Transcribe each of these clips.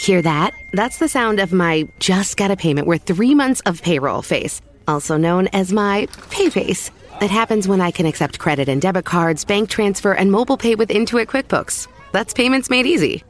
Hear that? That's the sound of my just got a payment worth three months of payroll face, also known as my pay face. It happens when I can accept credit and debit cards, bank transfer, and mobile pay with Intuit QuickBooks. That's payments made easy.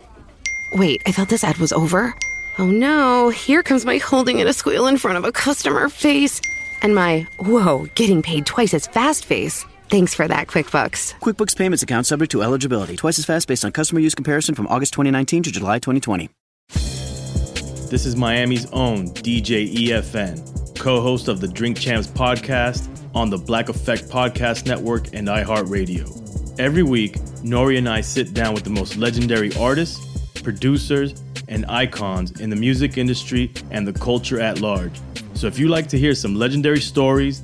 Wait, I thought this ad was over? Oh no, here comes my holding it a squeal in front of a customer face. And my, whoa, getting paid twice as fast face. Thanks for that, QuickBooks. QuickBooks Payments account subject to eligibility. Twice as fast based on customer use comparison from August 2019 to July 2020. This is Miami's own DJ EFN, co host of the Drink Champs podcast on the Black Effect Podcast Network and iHeartRadio. Every week, N.O.R.E. and I sit down with the most legendary artists, producers, and icons in the music industry and the culture at large. So if you like to hear some legendary stories,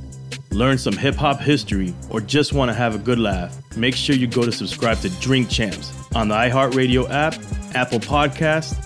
learn some hip hop history, or just want to have a good laugh, make sure you go to subscribe to Drink Champs on the iHeartRadio app, Apple Podcast,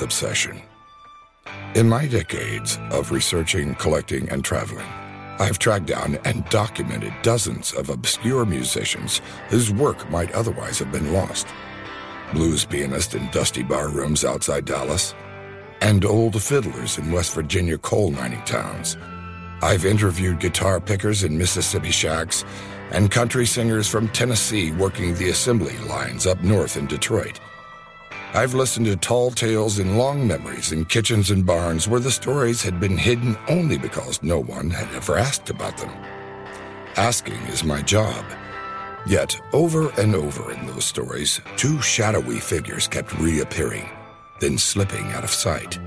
Obsession? In my decades of researching, collecting, and traveling, I've tracked down and documented dozens of obscure musicians whose work might otherwise have been lost. Blues pianists in dusty bar rooms outside Dallas, and old fiddlers in West Virginia coal mining towns. I've interviewed guitar pickers in Mississippi shacks and country singers from Tennessee working the assembly lines up north in Detroit. I've listened to tall tales and long memories in kitchens and barns where the stories had been hidden only because no one had ever asked about them. Asking is my job. Yet, over and over in those stories, two shadowy figures kept reappearing, then slipping out of sight.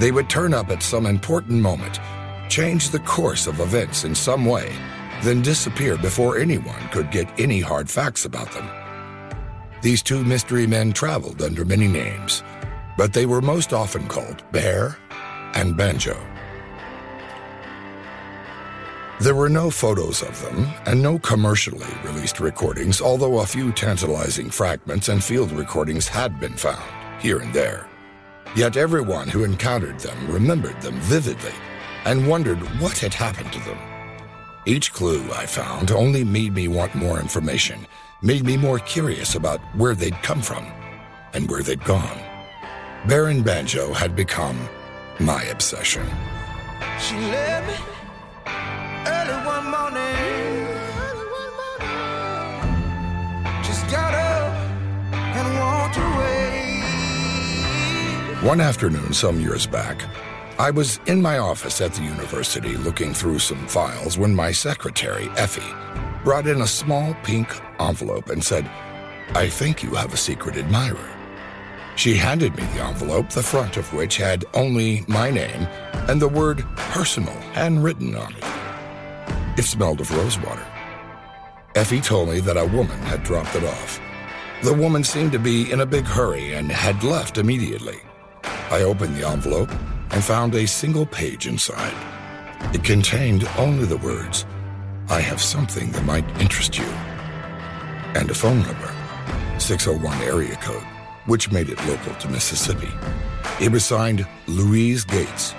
They would turn up at some important moment, change the course of events in some way, then disappear before anyone could get any hard facts about them. These two mystery men traveled under many names, but they were most often called Bear and Banjo. There were no photos of them and no commercially released recordings, although a few tantalizing fragments and field recordings had been found here and there. Yet everyone who encountered them remembered them vividly and wondered what had happened to them. Each clue I found only made me want more information, made me more curious about where they'd come from and where they'd gone. Bear and Banjo had become my obsession. She left me early one morning. Just got up and walked away. One afternoon, some years back, I was in my office at the university looking through some files when my secretary, Effie, brought in a small pink envelope and said, I think you have a secret admirer. She handed me the envelope, the front of which had only my name and the word personal handwritten on it. It smelled of rosewater. Effie told me that a woman had dropped it off. The woman seemed to be in a big hurry and had left immediately. I opened the envelope and found a single page inside. It contained only the words, I have something that might interest you, and a phone number, 601 area code, which made it local to Mississippi. It was signed Louise Gates.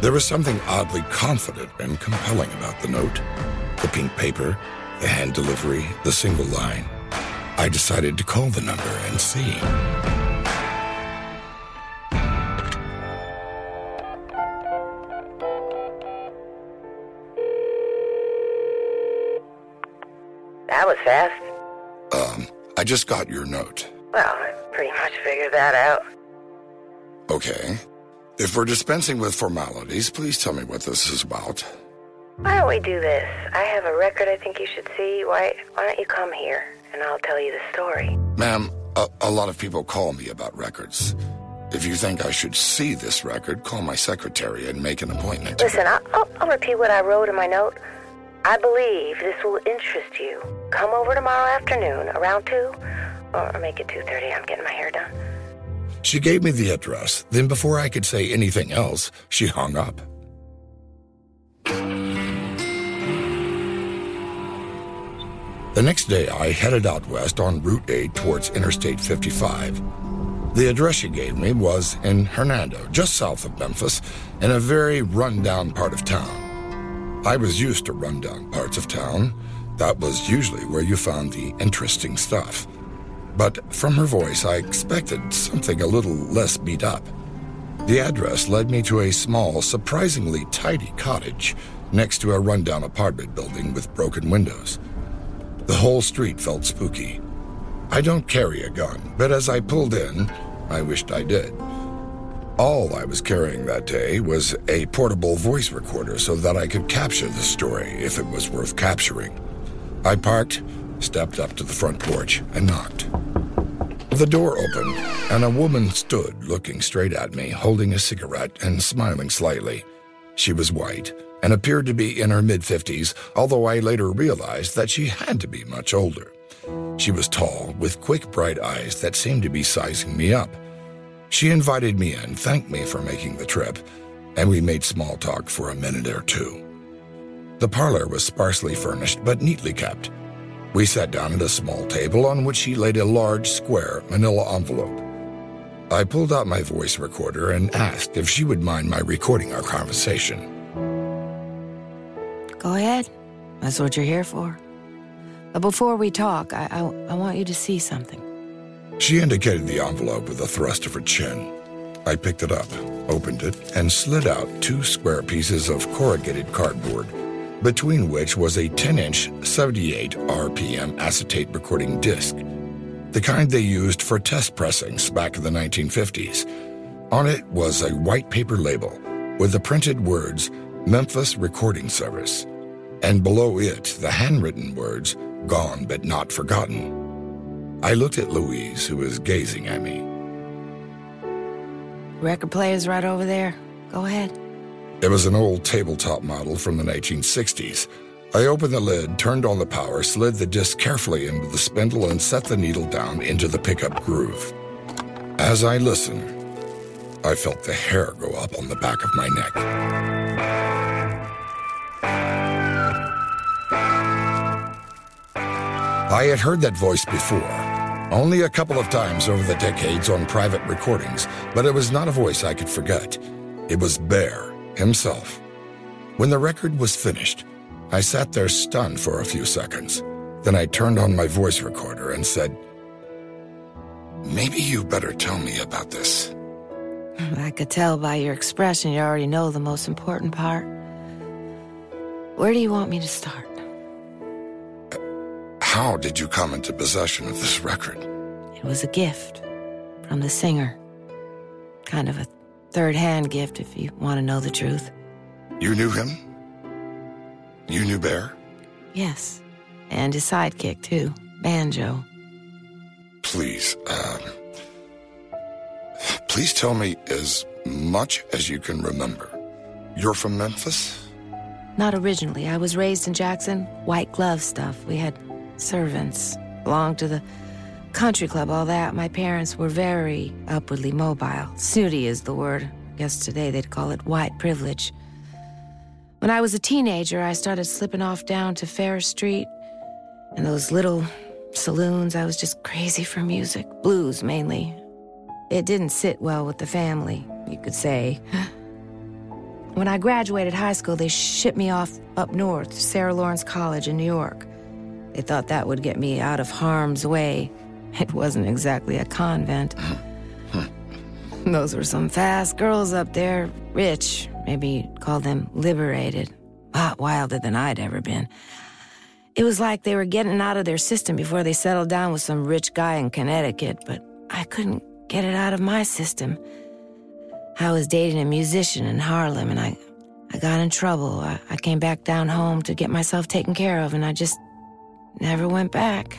There was something oddly confident and compelling about the note. The pink paper, the hand delivery, the single line. I decided to call the number and see. Fast. Um, I just got your note. Well, I pretty much figured that out. Okay. If we're dispensing with formalities, please tell me what this is about. Why don't we do this? I have a record I think you should see. Why, why don't you come here and I'll tell you the story? Ma'am, a, a lot of people call me about records. If you think I should see this record, call my secretary and make an appointment. Listen, I'll, I'll, I'll repeat what I wrote in my note. I believe this will interest you. Come over tomorrow afternoon around 2, or make it 2.30. I'm getting my hair done. She gave me the address. Then, before I could say anything else, she hung up. The next day, I headed out west on Route 8 towards Interstate 55. The address she gave me was in Hernando, just south of Memphis, in a very rundown part of town. I was used to rundown parts of town. That was usually where you found the interesting stuff. But from her voice, I expected something a little less beat up. The address led me to a small, surprisingly tidy cottage next to a rundown apartment building with broken windows. The whole street felt spooky. I don't carry a gun, but as I pulled in, I wished I did. All I was carrying that day was a portable voice recorder so that I could capture the story if it was worth capturing. I parked, stepped up to the front porch, and knocked. The door opened, and a woman stood looking straight at me, holding a cigarette and smiling slightly. She was white and appeared to be in her mid 50s, although I later realized that she had to be much older. She was tall, with quick, bright eyes that seemed to be sizing me up. She invited me in, thanked me for making the trip, and we made small talk for a minute or two. The parlor was sparsely furnished but neatly kept. We sat down at a small table on which she laid a large, square, manila envelope. I pulled out my voice recorder and asked if she would mind my recording our conversation. Go ahead. That's what you're here for. But before we talk, I, I, I want you to see something. She indicated the envelope with a thrust of her chin. I picked it up, opened it, and slid out two square pieces of corrugated cardboard, between which was a 10 inch 78 RPM acetate recording disc, the kind they used for test pressings back in the 1950s. On it was a white paper label with the printed words Memphis Recording Service, and below it the handwritten words Gone but Not Forgotten. I looked at Louise, who was gazing at me. Record player's right over there. Go ahead. It was an old tabletop model from the 1960s. I opened the lid, turned on the power, slid the disc carefully into the spindle, and set the needle down into the pickup groove. As I listened, I felt the hair go up on the back of my neck. I had heard that voice before, only a couple of times over the decades on private recordings, but it was not a voice I could forget. It was Bear himself. When the record was finished, I sat there stunned for a few seconds. Then I turned on my voice recorder and said, Maybe you better tell me about this. I could tell by your expression you already know the most important part. Where do you want me to start? How did you come into possession of this record? It was a gift from the singer. Kind of a third hand gift, if you want to know the truth. You knew him? You knew Bear? Yes. And his sidekick, too, Banjo. Please, um, please tell me as much as you can remember. You're from Memphis? Not originally. I was raised in Jackson. White glove stuff. We had servants. Belonged to the country club, all that. My parents were very upwardly mobile. Snooty is the word. I guess today they'd call it white privilege. When I was a teenager, I started slipping off down to Farish Street and those little saloons. I was just crazy for music, blues mainly. It didn't sit well with the family, you could say. When I graduated high school, they shipped me off up north, to Sarah Lawrence College in New York. They thought that would get me out of harm's way. It wasn't exactly a convent. Those were some fast girls up there, rich, maybe call them liberated, a lot wilder than I'd ever been. It was like they were getting out of their system before they settled down with some rich guy in Connecticut, but I couldn't get it out of my system. I was dating a musician in Harlem and I, I got in trouble. I, I came back down home to get myself taken care of and I just never went back.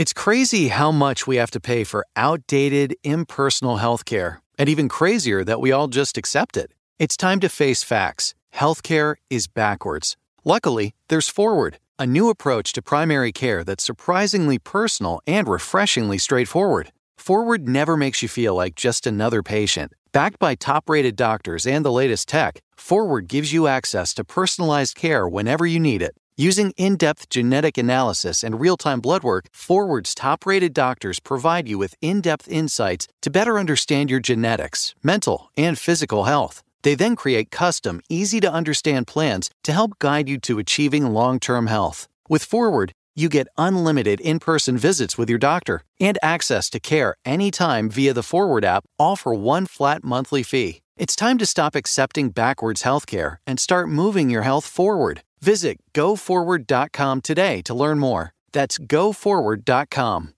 It's crazy how much we have to pay for outdated, impersonal healthcare, and even crazier that we all just accept it. It's time to face facts. Healthcare is backwards. Luckily, there's Forward, a new approach to primary care that's surprisingly personal and refreshingly straightforward. Forward never makes you feel like just another patient. Backed by top rated doctors and the latest tech, Forward gives you access to personalized care whenever you need it. Using in depth genetic analysis and real time blood work, Forward's top rated doctors provide you with in depth insights to better understand your genetics, mental, and physical health. They then create custom, easy to understand plans to help guide you to achieving long term health. With Forward, you get unlimited in person visits with your doctor and access to care anytime via the Forward app, all for one flat monthly fee. It's time to stop accepting backwards healthcare and start moving your health forward. Visit goforward.com today to learn more. That's goforward.com.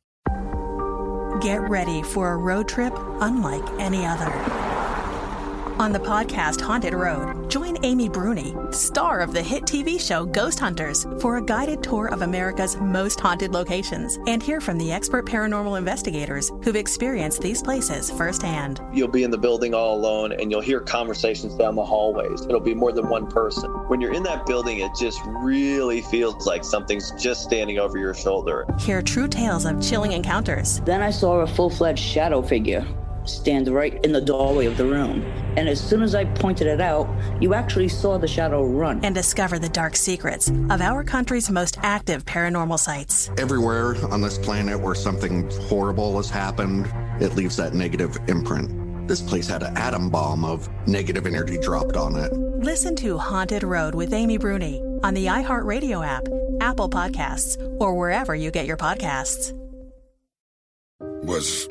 Get ready for a road trip unlike any other. On the podcast Haunted Road, join Amy Bruni, star of the hit TV show Ghost Hunters, for a guided tour of America's most haunted locations and hear from the expert paranormal investigators who've experienced these places firsthand. You'll be in the building all alone and you'll hear conversations down the hallways. It'll be more than one person. When you're in that building, it just really feels like something's just standing over your shoulder. Hear true tales of chilling encounters. Then I saw a full fledged shadow figure stand right in the doorway of the room. And as soon as I pointed it out, you actually saw the shadow run. And discover the dark secrets of our country's most active paranormal sites. Everywhere on this planet where something horrible has happened, it leaves that negative imprint. This place had an atom bomb of negative energy dropped on it. Listen to Haunted Road with Amy Bruni on the iHeartRadio app, Apple Podcasts, or wherever you get your podcasts. Was.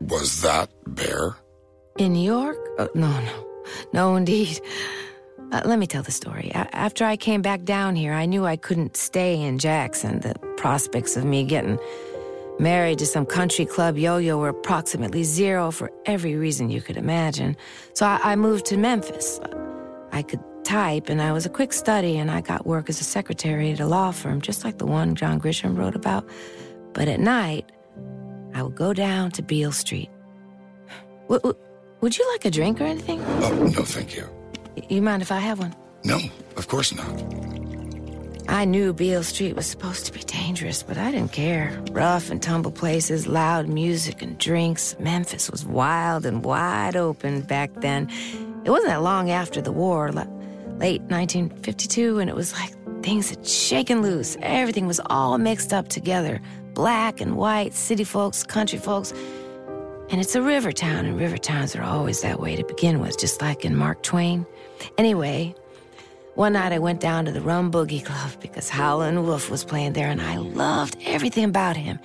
Was that Bear? In New York? Oh, no, no. No, indeed. Uh, let me tell the story. A- after I came back down here, I knew I couldn't stay in Jackson. The prospects of me getting married to some country club yo yo were approximately zero for every reason you could imagine. So I, I moved to Memphis. I could type, and I was a quick study, and I got work as a secretary at a law firm, just like the one John Grisham wrote about. But at night, I will go down to Beale Street. W- w- would you like a drink or anything? Oh, no, thank you. Y- You mind if I have one? No, of course not. I knew Beale Street was supposed to be dangerous, but I didn't care. Rough and tumble places, loud music and drinks. Memphis was wild and wide open back then. It wasn't that long after the war, late 1952, and it was like things had shaken loose. Everything was all mixed up together black and white, city folks, country folks. And it's a river town, and river towns are always that way to begin with, just like in Mark Twain. Anyway, one night I went down to the Rum Boogie Club because Howlin' Wolf was playing there, and I loved everything about him.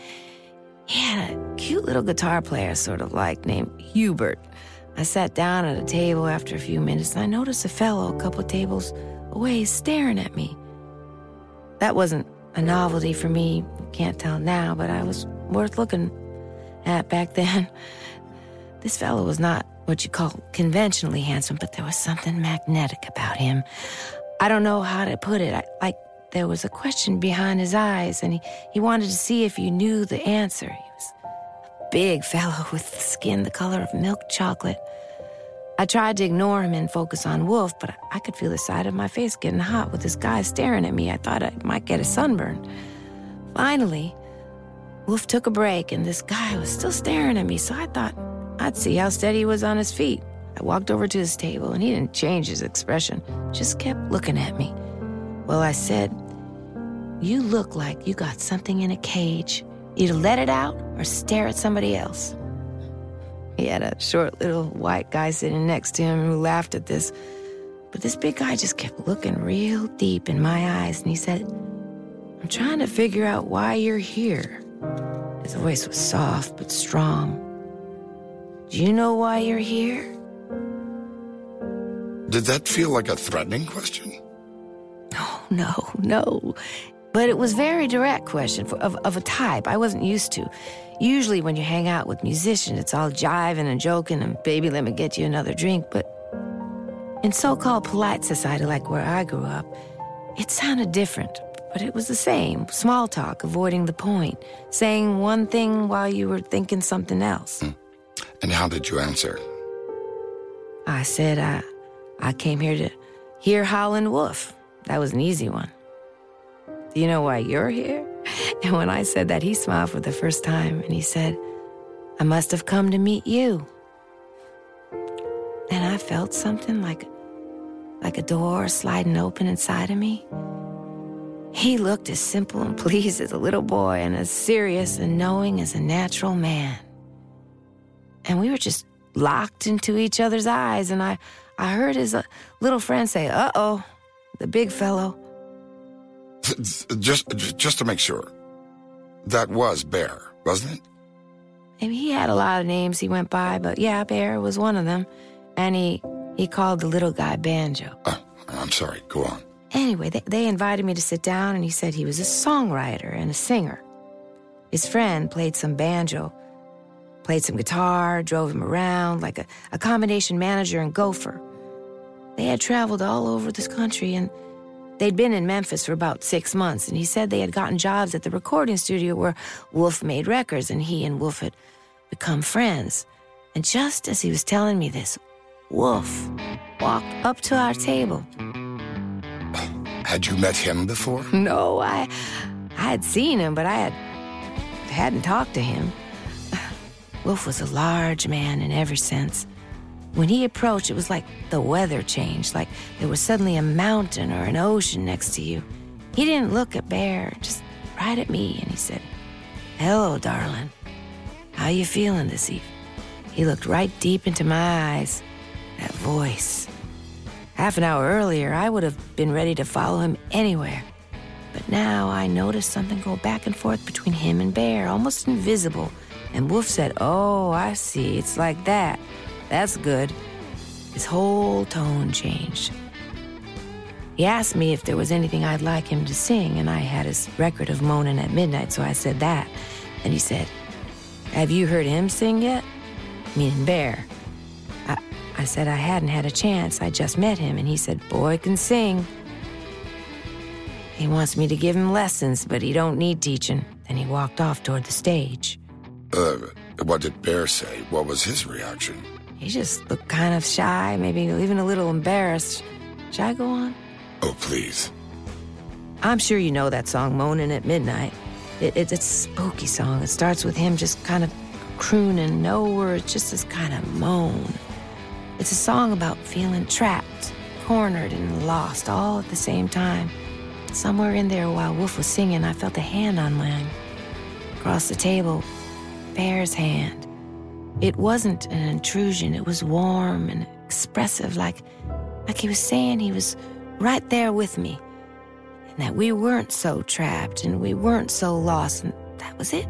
He had a cute little guitar player, sort of like, named Hubert. I sat down at a table after a few minutes, and I noticed a fellow a couple tables away staring at me. That wasn't a novelty for me. Can't tell now, but I was worth looking at back then. This fellow was not what you call conventionally handsome, but there was something magnetic about him. I don't know how to put it. I, like there was a question behind his eyes, and he, he wanted to see if you knew the answer. He was a big fellow with skin the color of milk chocolate. I tried to ignore him and focus on Wolf, but I could feel the side of my face getting hot with this guy staring at me. I thought I might get a sunburn. Finally, Wolf took a break, and this guy was still staring at me, so I thought I'd see how steady he was on his feet. I walked over to his table, and he didn't change his expression, just kept looking at me. Well, I said, You look like you got something in a cage. Either let it out or stare at somebody else. He had a short little white guy sitting next to him who laughed at this. But this big guy just kept looking real deep in my eyes, and he said, I'm trying to figure out why you're here. His voice was soft but strong. Do you know why you're here? Did that feel like a threatening question? Oh, no, no. But it was very direct question for, of, of a type I wasn't used to. Usually when you hang out with musicians, it's all jiving and joking and baby, let me get you another drink. But in so-called polite society like where I grew up, it sounded different. But it was the same. Small talk, avoiding the point. Saying one thing while you were thinking something else. Hmm. And how did you answer? I said I, I came here to hear Howlin' Wolf. That was an easy one. Do you know why you're here? And when I said that, he smiled for the first time and he said, I must have come to meet you. And I felt something like, like a door sliding open inside of me. He looked as simple and pleased as a little boy and as serious and knowing as a natural man. And we were just locked into each other's eyes, and I, I heard his uh, little friend say, Uh oh, the big fellow. Just, just to make sure. That was Bear, wasn't it? Maybe he had a lot of names he went by, but yeah, Bear was one of them. And he, he called the little guy Banjo. Uh, I'm sorry, go on. Anyway, they, they invited me to sit down, and he said he was a songwriter and a singer. His friend played some banjo, played some guitar, drove him around like a, a combination manager and gopher. They had traveled all over this country, and they'd been in Memphis for about six months, and he said they had gotten jobs at the recording studio where Wolf made records, and he and Wolf had become friends. And just as he was telling me this, Wolf walked up to our table. Had you met him before? No, I I had seen him, but I had hadn't talked to him. Wolf was a large man in every sense. When he approached, it was like the weather changed, like there was suddenly a mountain or an ocean next to you. He didn't look at Bear, just right at me, and he said, Hello, darling. How you feeling this evening? He looked right deep into my eyes. That voice. Half an hour earlier, I would have been ready to follow him anywhere. But now I noticed something go back and forth between him and Bear, almost invisible. And Wolf said, Oh, I see. It's like that. That's good. His whole tone changed. He asked me if there was anything I'd like him to sing, and I had his record of Moaning at Midnight, so I said that. And he said, Have you heard him sing yet? Meaning Bear. I, I said I hadn't had a chance. I just met him, and he said, Boy can sing. He wants me to give him lessons, but he don't need teaching. Then he walked off toward the stage. Uh, what did Bear say? What was his reaction? He just looked kind of shy, maybe even a little embarrassed. Should I go on? Oh, please. I'm sure you know that song, Moaning at Midnight. It, it, it's a spooky song. It starts with him just kind of crooning, no words, just this kind of moan. It's a song about feeling trapped, cornered, and lost all at the same time. Somewhere in there while Wolf was singing, I felt a hand on mine. Across the table, Bear's hand. It wasn't an intrusion, it was warm and expressive, like, like he was saying he was right there with me. And that we weren't so trapped and we weren't so lost, and that was it.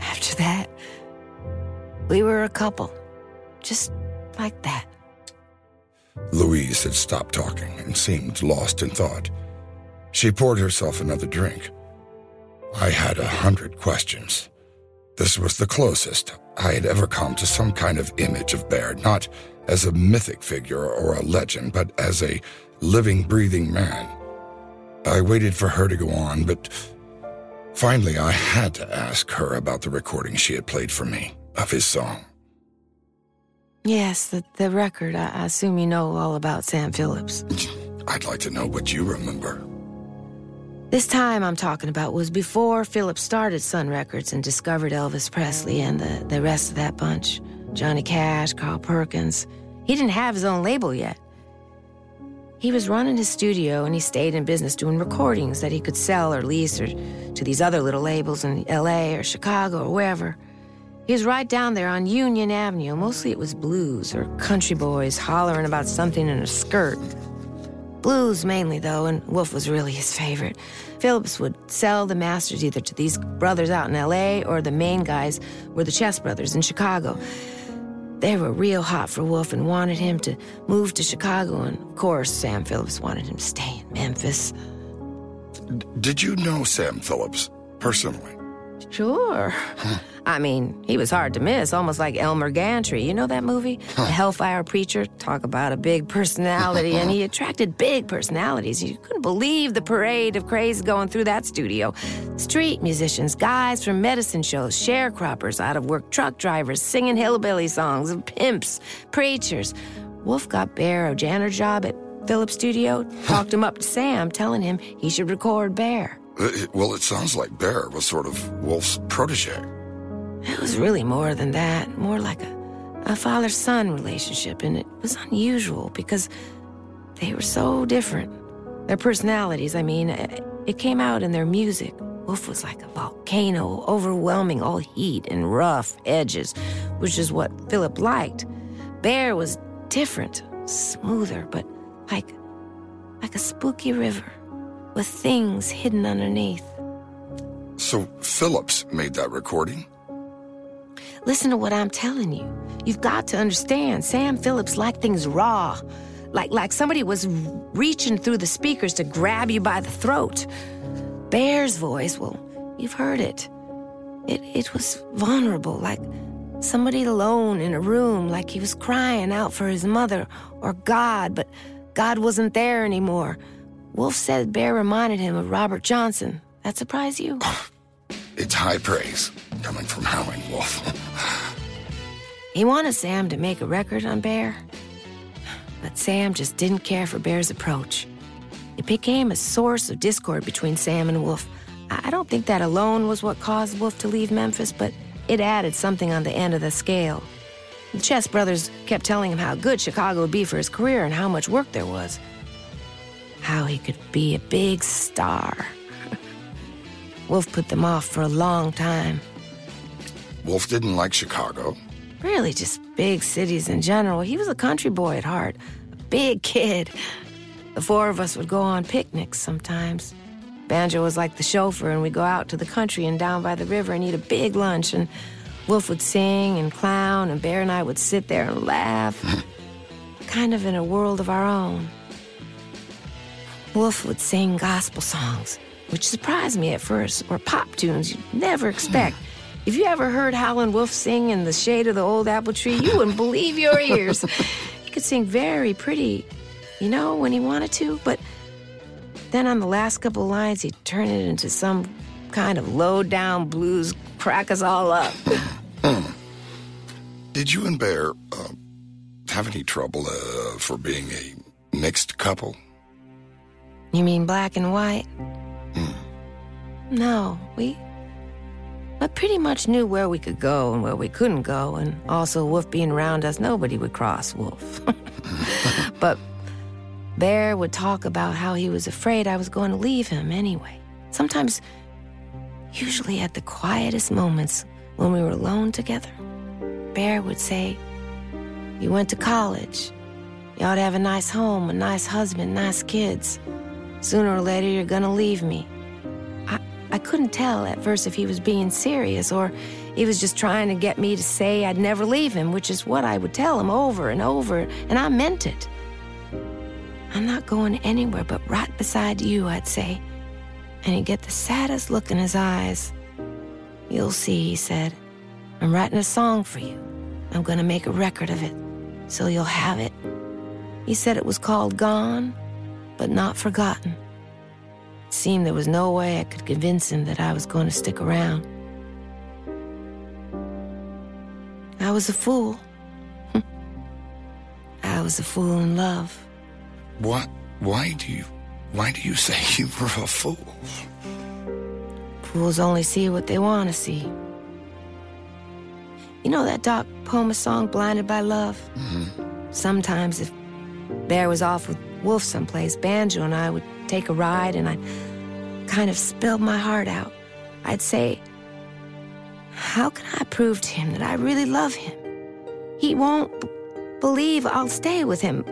After that, we were a couple. Just like that. Louise had stopped talking and seemed lost in thought. She poured herself another drink. I had a hundred questions. This was the closest I had ever come to some kind of image of Bear, not as a mythic figure or a legend, but as a living, breathing man. I waited for her to go on, but finally I had to ask her about the recording she had played for me of his song. Yes, the, the record. I, I assume you know all about Sam Phillips. I'd like to know what you remember. This time I'm talking about was before Philip started Sun Records and discovered Elvis Presley and the, the rest of that bunch Johnny Cash, Carl Perkins. He didn't have his own label yet. He was running his studio and he stayed in business doing recordings that he could sell or lease or to these other little labels in LA or Chicago or wherever. He was right down there on Union Avenue. Mostly it was blues or country boys hollering about something in a skirt. Blues mainly, though, and Wolf was really his favorite. Phillips would sell the masters either to these brothers out in LA or the main guys were the Chess brothers in Chicago. They were real hot for Wolf and wanted him to move to Chicago, and of course, Sam Phillips wanted him to stay in Memphis. Did you know Sam Phillips personally? Sure. I mean, he was hard to miss, almost like Elmer Gantry. You know that movie? The Hellfire Preacher? Talk about a big personality, and he attracted big personalities. You couldn't believe the parade of craze going through that studio. Street musicians, guys from medicine shows, sharecroppers, out of work truck drivers, singing hillbilly songs, pimps, preachers. Wolf got Bear a janitor job at Phillips Studio, talked him up to Sam, telling him he should record Bear. Uh, well, it sounds like Bear was sort of Wolf's protege. It was really more than that, more like a, a father son relationship, and it was unusual because they were so different. Their personalities, I mean, it came out in their music. Wolf was like a volcano, overwhelming, all heat and rough edges, which is what Philip liked. Bear was different, smoother, but like like a spooky river with things hidden underneath. So Phillips made that recording? Listen to what I'm telling you. You've got to understand, Sam Phillips liked things raw. Like like somebody was reaching through the speakers to grab you by the throat. Bear's voice, well, you've heard it. It it was vulnerable, like somebody alone in a room, like he was crying out for his mother or God, but God wasn't there anymore. Wolf said Bear reminded him of Robert Johnson. That surprise you? It's high praise coming from Howling Wolf. He wanted Sam to make a record on Bear, but Sam just didn't care for Bear's approach. It became a source of discord between Sam and Wolf. I I don't think that alone was what caused Wolf to leave Memphis, but it added something on the end of the scale. The Chess brothers kept telling him how good Chicago would be for his career and how much work there was. How he could be a big star. Wolf put them off for a long time. Wolf didn't like Chicago. Really, just big cities in general. He was a country boy at heart, a big kid. The four of us would go on picnics sometimes. Banjo was like the chauffeur, and we'd go out to the country and down by the river and eat a big lunch. And Wolf would sing and clown, and Bear and I would sit there and laugh, kind of in a world of our own. Wolf would sing gospel songs, which surprised me at first, or pop tunes you'd never expect. If you ever heard Howlin' Wolf sing in the shade of the old apple tree, you wouldn't believe your ears. he could sing very pretty, you know, when he wanted to, but then on the last couple lines, he'd turn it into some kind of low down blues, crack us all up. Did you and Bear uh, have any trouble uh, for being a mixed couple? You mean black and white? Hmm. No, we. I pretty much knew where we could go and where we couldn't go, and also Wolf being around us, nobody would cross Wolf. but Bear would talk about how he was afraid I was going to leave him anyway. Sometimes, usually at the quietest moments when we were alone together, Bear would say, You went to college. You ought to have a nice home, a nice husband, nice kids. Sooner or later, you're gonna leave me. I, I couldn't tell at first if he was being serious or he was just trying to get me to say I'd never leave him, which is what I would tell him over and over, and I meant it. I'm not going anywhere but right beside you, I'd say. And he'd get the saddest look in his eyes. You'll see, he said. I'm writing a song for you. I'm gonna make a record of it, so you'll have it. He said it was called Gone, but not forgotten. It seemed there was no way I could convince him that I was going to stick around. I was a fool. I was a fool in love. What? Why do you? Why do you say you were a fool? Fools only see what they want to see. You know that Doc Pomus song, Blinded by Love? Mm-hmm. Sometimes, if Bear was off with Wolf someplace, Banjo and I would take a ride and I'd kind of spill my heart out. I'd say, How can I prove to him that I really love him? He won't b- believe I'll stay with him.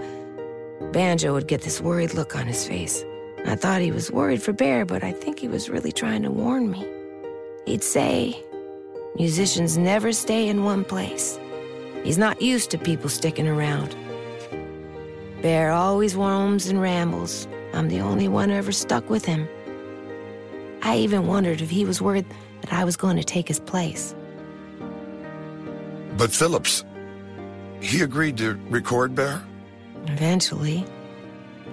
Banjo would get this worried look on his face. I thought he was worried for Bear, but I think he was really trying to warn me. He'd say, Musicians never stay in one place. He's not used to people sticking around. Bear always roams and rambles. I'm the only one who ever stuck with him. I even wondered if he was worried that I was going to take his place. But Phillips, he agreed to record Bear? Eventually.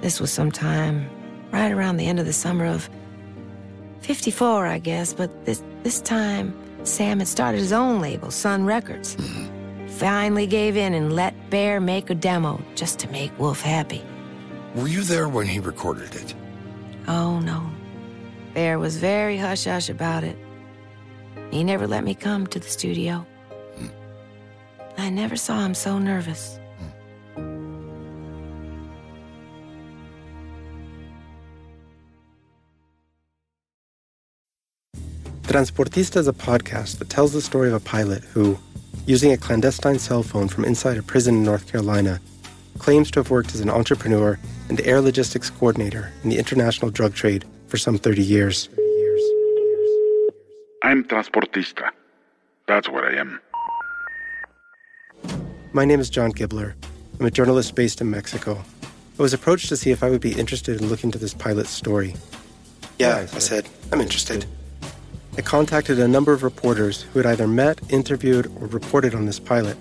This was sometime right around the end of the summer of 54, I guess, but this, this time Sam had started his own label, Sun Records. Mm-hmm. Finally gave in and let Bear make a demo just to make Wolf happy. Were you there when he recorded it? Oh, no. Bear was very hush hush about it. He never let me come to the studio. Hmm. I never saw him so nervous. Transportista is a podcast that tells the story of a pilot who, using a clandestine cell phone from inside a prison in North Carolina, claims to have worked as an entrepreneur and air logistics coordinator in the international drug trade for some 30 years. I'm transportista. That's what I am. My name is John Gibler. I'm a journalist based in Mexico. I was approached to see if I would be interested in looking into this pilot's story. Yeah, I said, I'm interested. I contacted a number of reporters who had either met, interviewed, or reported on this pilot,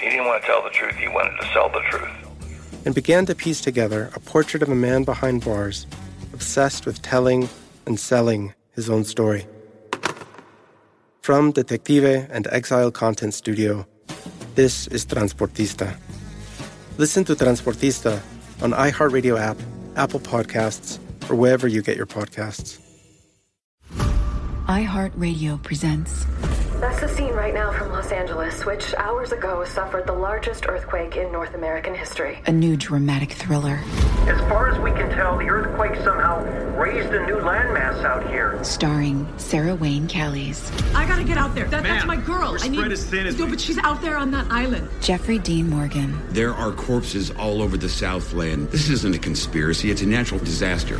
He didn't want to tell the truth, he wanted to sell the truth. and began to piece together a portrait of a man behind bars, obsessed with telling and selling his own story. From Detective and Exile Content Studio, this is Transportista. Listen to Transportista on iHeartRadio app, Apple Podcasts, or wherever you get your podcasts. iHeartRadio presents That's the scene right now from Los Angeles, which hours ago suffered the largest earthquake in North American history. a new dramatic thriller As far as we can tell, the earthquake somehow raised a new landmass out here. starring Sarah Wayne Callies, I gotta get out there. That, that's my girl. we're I need. spread as thin as no, we- but she's out there on that island. Jeffrey Dean Morgan, There are corpses all over the Southland. This isn't a conspiracy, it's a natural disaster.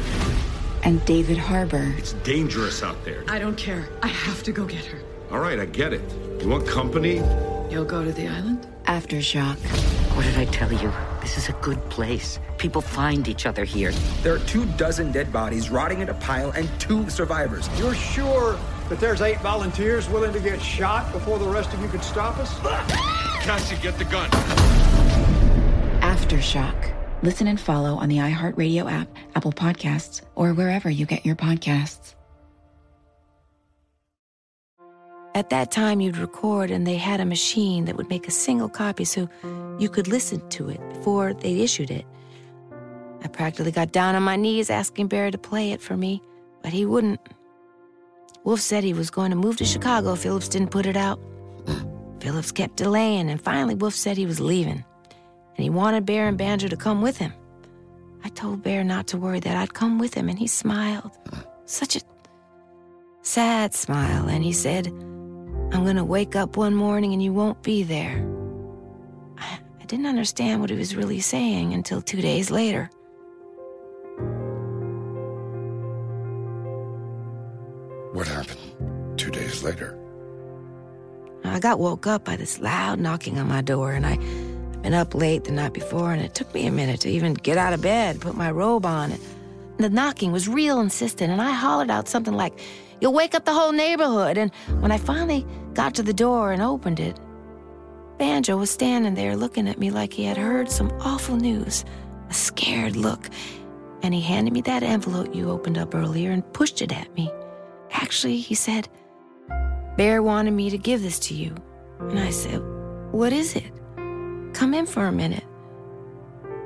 And David Harbour. It's dangerous out there. I don't care. I have to go get her. All right, I get it. You want company? You'll go to the island. Aftershock. What did I tell you? This is a good place. People find each other here. There are two dozen dead bodies rotting in a pile and two survivors. You're sure that there's eight volunteers willing to get shot before the rest of you could stop us? Cassie, get the gun. Aftershock. Listen and follow on the iHeartRadio app, Apple Podcasts, or wherever you get your podcasts. At that time, you'd record, and they had a machine that would make a single copy so you could listen to it before they issued it. I practically got down on my knees asking Bear to play it for me, but he wouldn't. Wolf said he was going to move to Chicago if Phillips didn't put it out. Mm. Phillips kept delaying, and finally, Wolf said he was leaving, and he wanted Bear and Banjo to come with him. I told Bear not to worry, that I'd come with him, and he smiled. Such a sad smile, and he said, I'm gonna wake up one morning and you won't be there. I, I didn't understand what he was really saying until two days later. What happened two days later? I got woke up by this loud knocking on my door, and I, been up late the night before, and it took me a minute to even get out of bed, put my robe on. The knocking was real insistent, and I hollered out something like, You'll wake up the whole neighborhood. And when I finally got to the door and opened it, Banjo was standing there looking at me like he had heard some awful news, a scared look. And he handed me that envelope you opened up earlier and pushed it at me. Actually, he said, Bear wanted me to give this to you. And I said, What is it? Come in for a minute.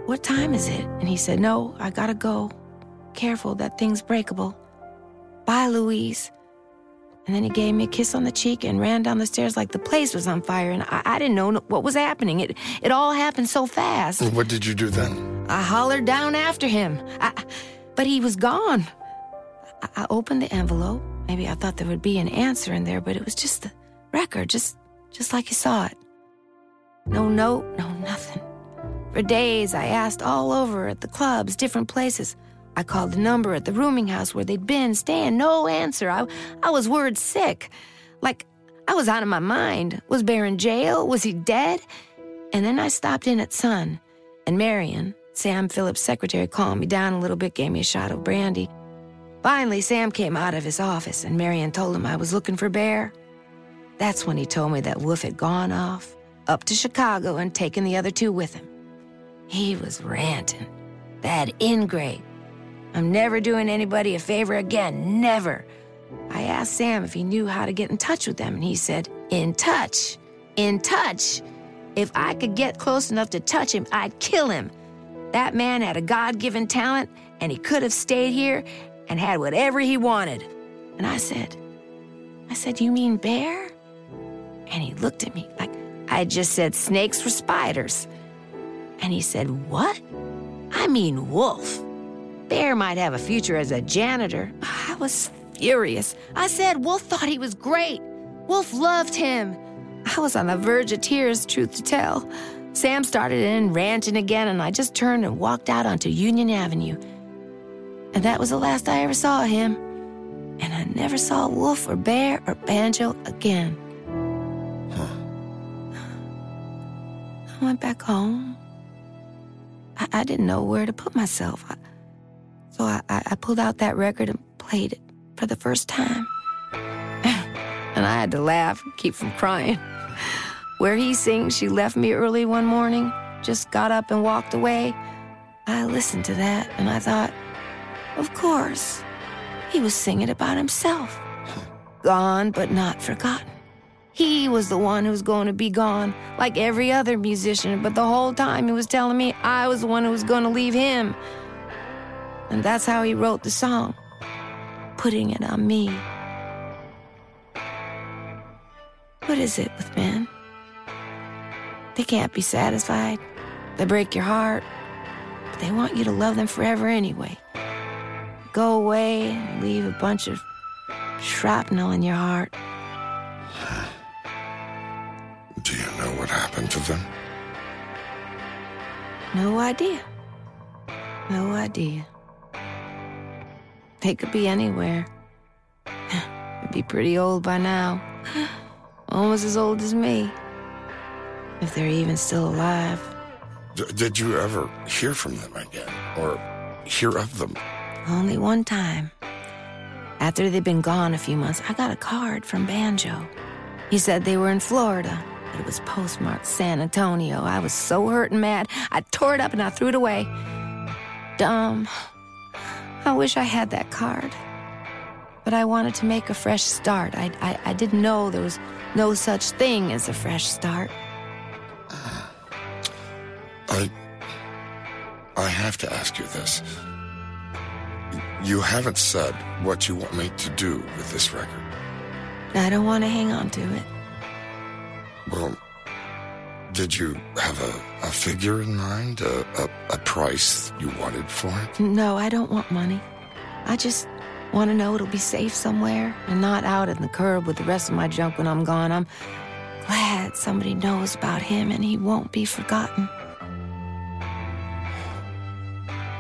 What time is it? And he said, No, I gotta go. Careful, that thing's breakable. Bye, Louise. And then he gave me a kiss on the cheek and ran down the stairs like the place was on fire. And I, I didn't know what was happening. It, it all happened so fast. What did you do then? I hollered down after him. I, but he was gone. I, I opened the envelope. Maybe I thought there would be an answer in there, but it was just the record, just just like you saw it. No note, no nothing. For days I asked all over at the clubs, different places. I called the number at the rooming house where they'd been staying, no answer. I I was word sick. Like I was out of my mind. Was Bear in jail? Was he dead? And then I stopped in at Sun, and Marion, Sam Phillips' secretary, calmed me down a little bit, gave me a shot of brandy. Finally, Sam came out of his office, and Marion told him I was looking for Bear. That's when he told me that Wolf had gone off, up to Chicago, and taken the other two with him. He was ranting. That ingrate. I'm never doing anybody a favor again, never. I asked Sam if he knew how to get in touch with them, and he said, In touch. In touch. If I could get close enough to touch him, I'd kill him. That man had a God given talent, and he could have stayed here and had whatever he wanted. And I said, I said, You mean bear? And he looked at me like I just said snakes were spiders. And he said, What? I mean wolf. Bear might have a future as a janitor. I was furious. I said Wolf thought he was great. Wolf loved him. I was on the verge of tears, truth to tell. Sam started in ranting again, and I just turned and walked out onto Union Avenue. And that was the last I ever saw him. And I never saw Wolf or Bear or Banjo again. Went back home. I, I didn't know where to put myself. I, so I, I pulled out that record and played it for the first time. and I had to laugh and keep from crying. Where he sings, She left me early one morning, just got up and walked away. I listened to that and I thought, of course, he was singing about himself. Gone but not forgotten. He was the one who was going to be gone, like every other musician, but the whole time he was telling me I was the one who was going to leave him. And that's how he wrote the song, putting it on me. What is it with men? They can't be satisfied. They break your heart, but they want you to love them forever anyway. Go away and leave a bunch of shrapnel in your heart. Do you know what happened to them? No idea. No idea. They could be anywhere. They'd be pretty old by now. Almost as old as me. If they're even still alive. D- did you ever hear from them again? Or hear of them? Only one time. After they'd been gone a few months, I got a card from Banjo. He said they were in Florida, but it was postmarked San Antonio. I was so hurt and mad, I tore it up and I threw it away. Dumb. I wish I had that card. But I wanted to make a fresh start. I, I, I didn't know there was no such thing as a fresh start. I. I have to ask you this. You haven't said what you want me to do with this record. I don't want to hang on to it. Well, did you have a, a figure in mind? A, a, a price you wanted for it? No, I don't want money. I just want to know it'll be safe somewhere and not out in the curb with the rest of my junk when I'm gone. I'm glad somebody knows about him and he won't be forgotten.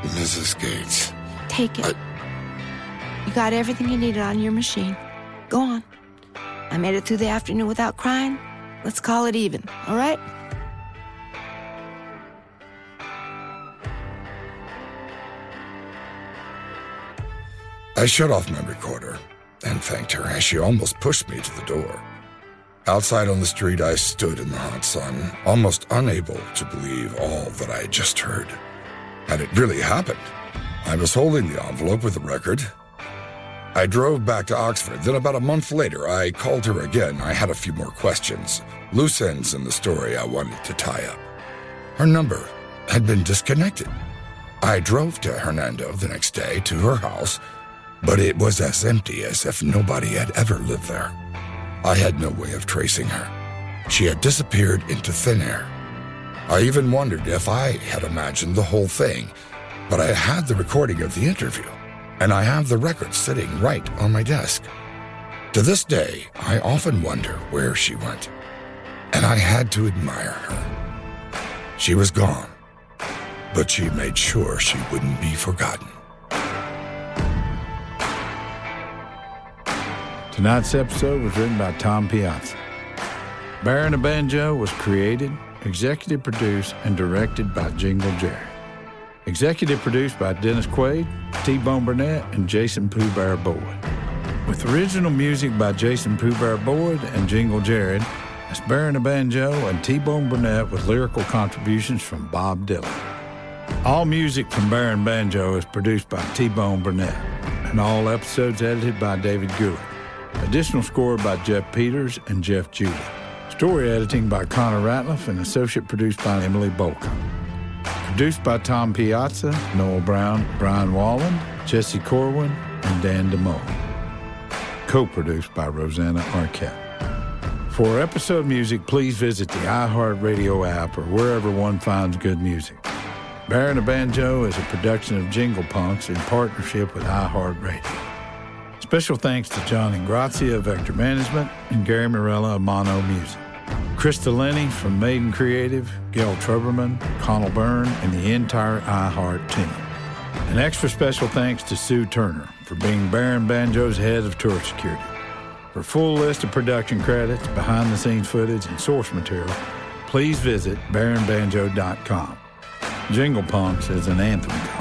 Mrs. Gates. Take it. You got everything you needed on your machine. Go on. I made it through the afternoon without crying. Let's call it even, all right? I shut off my recorder and thanked her as she almost pushed me to the door. Outside on the street, I stood in the hot sun, almost unable to believe all that I had just heard. Had it really happened? I was holding the envelope with the record. I drove back to Oxford. Then, about a month later, I called her again. I had a few more questions, loose ends in the story I wanted to tie up. Her number had been disconnected. I drove to Hernando the next day to her house, but it was as empty as if nobody had ever lived there. I had no way of tracing her. She had disappeared into thin air. I even wondered if I had imagined the whole thing, but I had the recording of the interview, and I have the record sitting right on my desk. To this day, I often wonder where she went, and I had to admire her. She was gone, but she made sure she wouldn't be forgotten. Tonight's episode was written by Tom Piazza. Baron of Banjo was created, executive produced, and directed by Jingle Jared. Executive produced by Dennis Quaid, T Bone Burnett, and Jason Pooh Bear Boyd. With original music by Jason Pooh Bear Boyd and Jingle Jared, as Baron of Banjo and T Bone Burnett with lyrical contributions from Bob Dylan. All music from Baron Banjo is produced by T Bone Burnett, and all episodes edited by David Gouin. Additional score by Jeff Peters and Jeff Judah. Story editing by Connor Ratliff and associate produced by Emily Bolcom. Produced by Tom Piazza, Noel Brown, Brian Wallen, Jesse Corwin, and Dan DeMoe. Co-produced by Rosanna Arquette. For episode music, please visit the iHeartRadio app or wherever one finds good music. Baron of Banjo is a production of Jingle Punks in partnership with iHeartRadio. Special thanks to John Ingrazia of Vector Management and Gary Morella of Mono Music. Krista Lenny from Maiden Creative, Gayle Troberman, Conal Byrne, and the entire iHeart team. An extra special thanks to Sue Turner for being Baron Banjo's head of tour security. For full list of production credits, behind the scenes footage, and source material, please visit baronbanjo.com. Jingle Punks is an anthem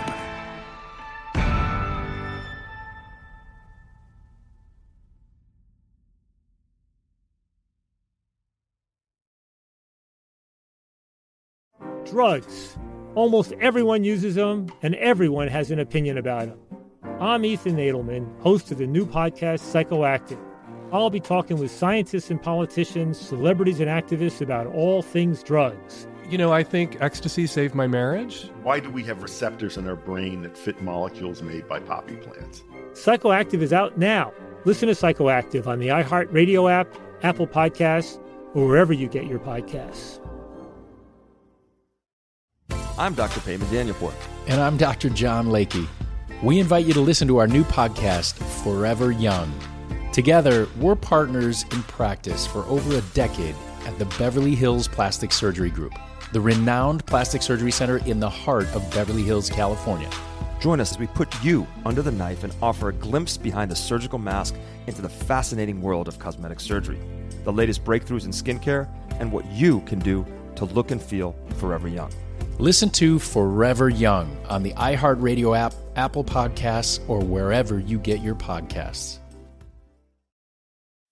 Drugs. Almost everyone uses them, and everyone has an opinion about them. I'm Ethan Nadelmann, host of the new podcast Psychoactive. I'll be talking with scientists and politicians, celebrities and activists about all things drugs. You know, I think ecstasy saved my marriage. Why do we have receptors in our brain that fit molecules made by poppy plants? Psychoactive is out now. Listen to Psychoactive on the iHeartRadio app, Apple Podcasts, or wherever you get your podcasts. I'm Dr. Payman Danielpour. And I'm Dr. John Lakey. We invite you to listen to our new podcast, Forever Young. Together, we're partners in practice for over a decade at the Beverly Hills Plastic Surgery Group, the renowned plastic surgery center in the heart of Beverly Hills, California. Join us as we put you under the knife and offer a glimpse behind the surgical mask into the fascinating world of cosmetic surgery, the latest breakthroughs in skincare, and what you can do to look and feel forever young. Listen to Forever Young on the iHeartRadio app, Apple Podcasts, or wherever you get your podcasts.